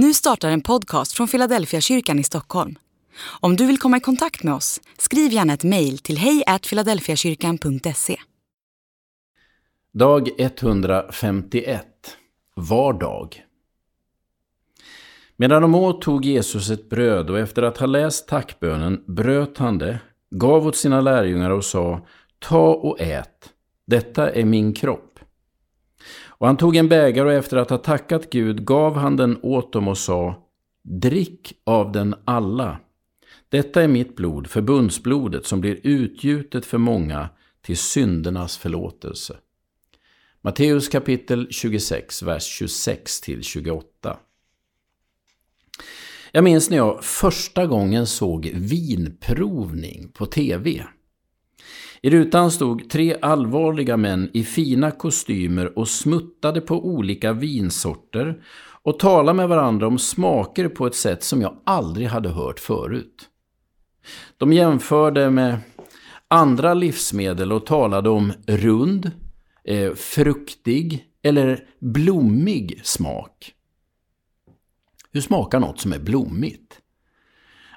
Nu startar en podcast från Philadelphia kyrkan i Stockholm. Om du vill komma i kontakt med oss, skriv gärna ett mejl till hejfiladelfiakyrkan.se. Dag 151 Vardag Medan de åt tog Jesus ett bröd och efter att ha läst tackbönen bröt han det, gav åt sina lärjungar och sa Ta och ät, detta är min kropp. Och han tog en bägare och efter att ha tackat Gud gav han den åt dem och sa Drick av den alla. Detta är mitt blod, förbundsblodet, som blir utgjutet för många till syndernas förlåtelse. Matteus kapitel 26, vers 26 till 28. Jag minns när jag första gången såg vinprovning på TV. I rutan stod tre allvarliga män i fina kostymer och smuttade på olika vinsorter och talade med varandra om smaker på ett sätt som jag aldrig hade hört förut. De jämförde med andra livsmedel och talade om rund, eh, fruktig eller blommig smak. Hur smakar något som är blommigt?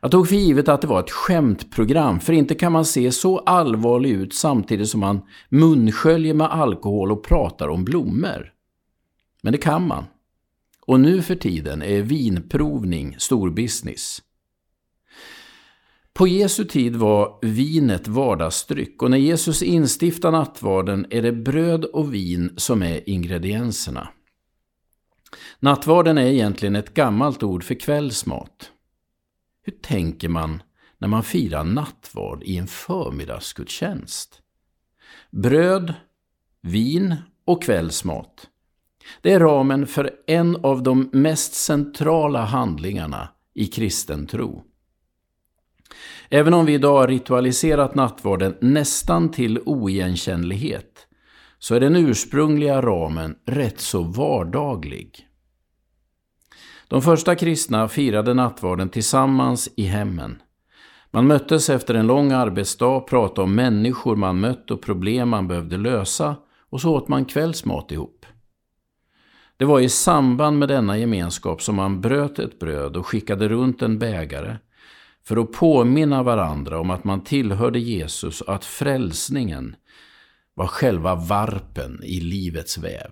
Jag tog för givet att det var ett skämtprogram, för inte kan man se så allvarlig ut samtidigt som man munsköljer med alkohol och pratar om blommor. Men det kan man. Och nu för tiden är vinprovning storbusiness. På Jesu tid var vinet vardagsdryck och när Jesus instiftar nattvarden är det bröd och vin som är ingredienserna. Nattvarden är egentligen ett gammalt ord för kvällsmat. Hur tänker man när man firar nattvard i en förmiddagsgudstjänst? Bröd, vin och kvällsmat. Det är ramen för en av de mest centrala handlingarna i kristen tro. Även om vi idag har ritualiserat nattvarden nästan till oigenkännlighet så är den ursprungliga ramen rätt så vardaglig. De första kristna firade nattvarden tillsammans i hemmen. Man möttes efter en lång arbetsdag, pratade om människor man mött och problem man behövde lösa och så åt man kvällsmat ihop. Det var i samband med denna gemenskap som man bröt ett bröd och skickade runt en bägare för att påminna varandra om att man tillhörde Jesus och att frälsningen var själva varpen i livets väv.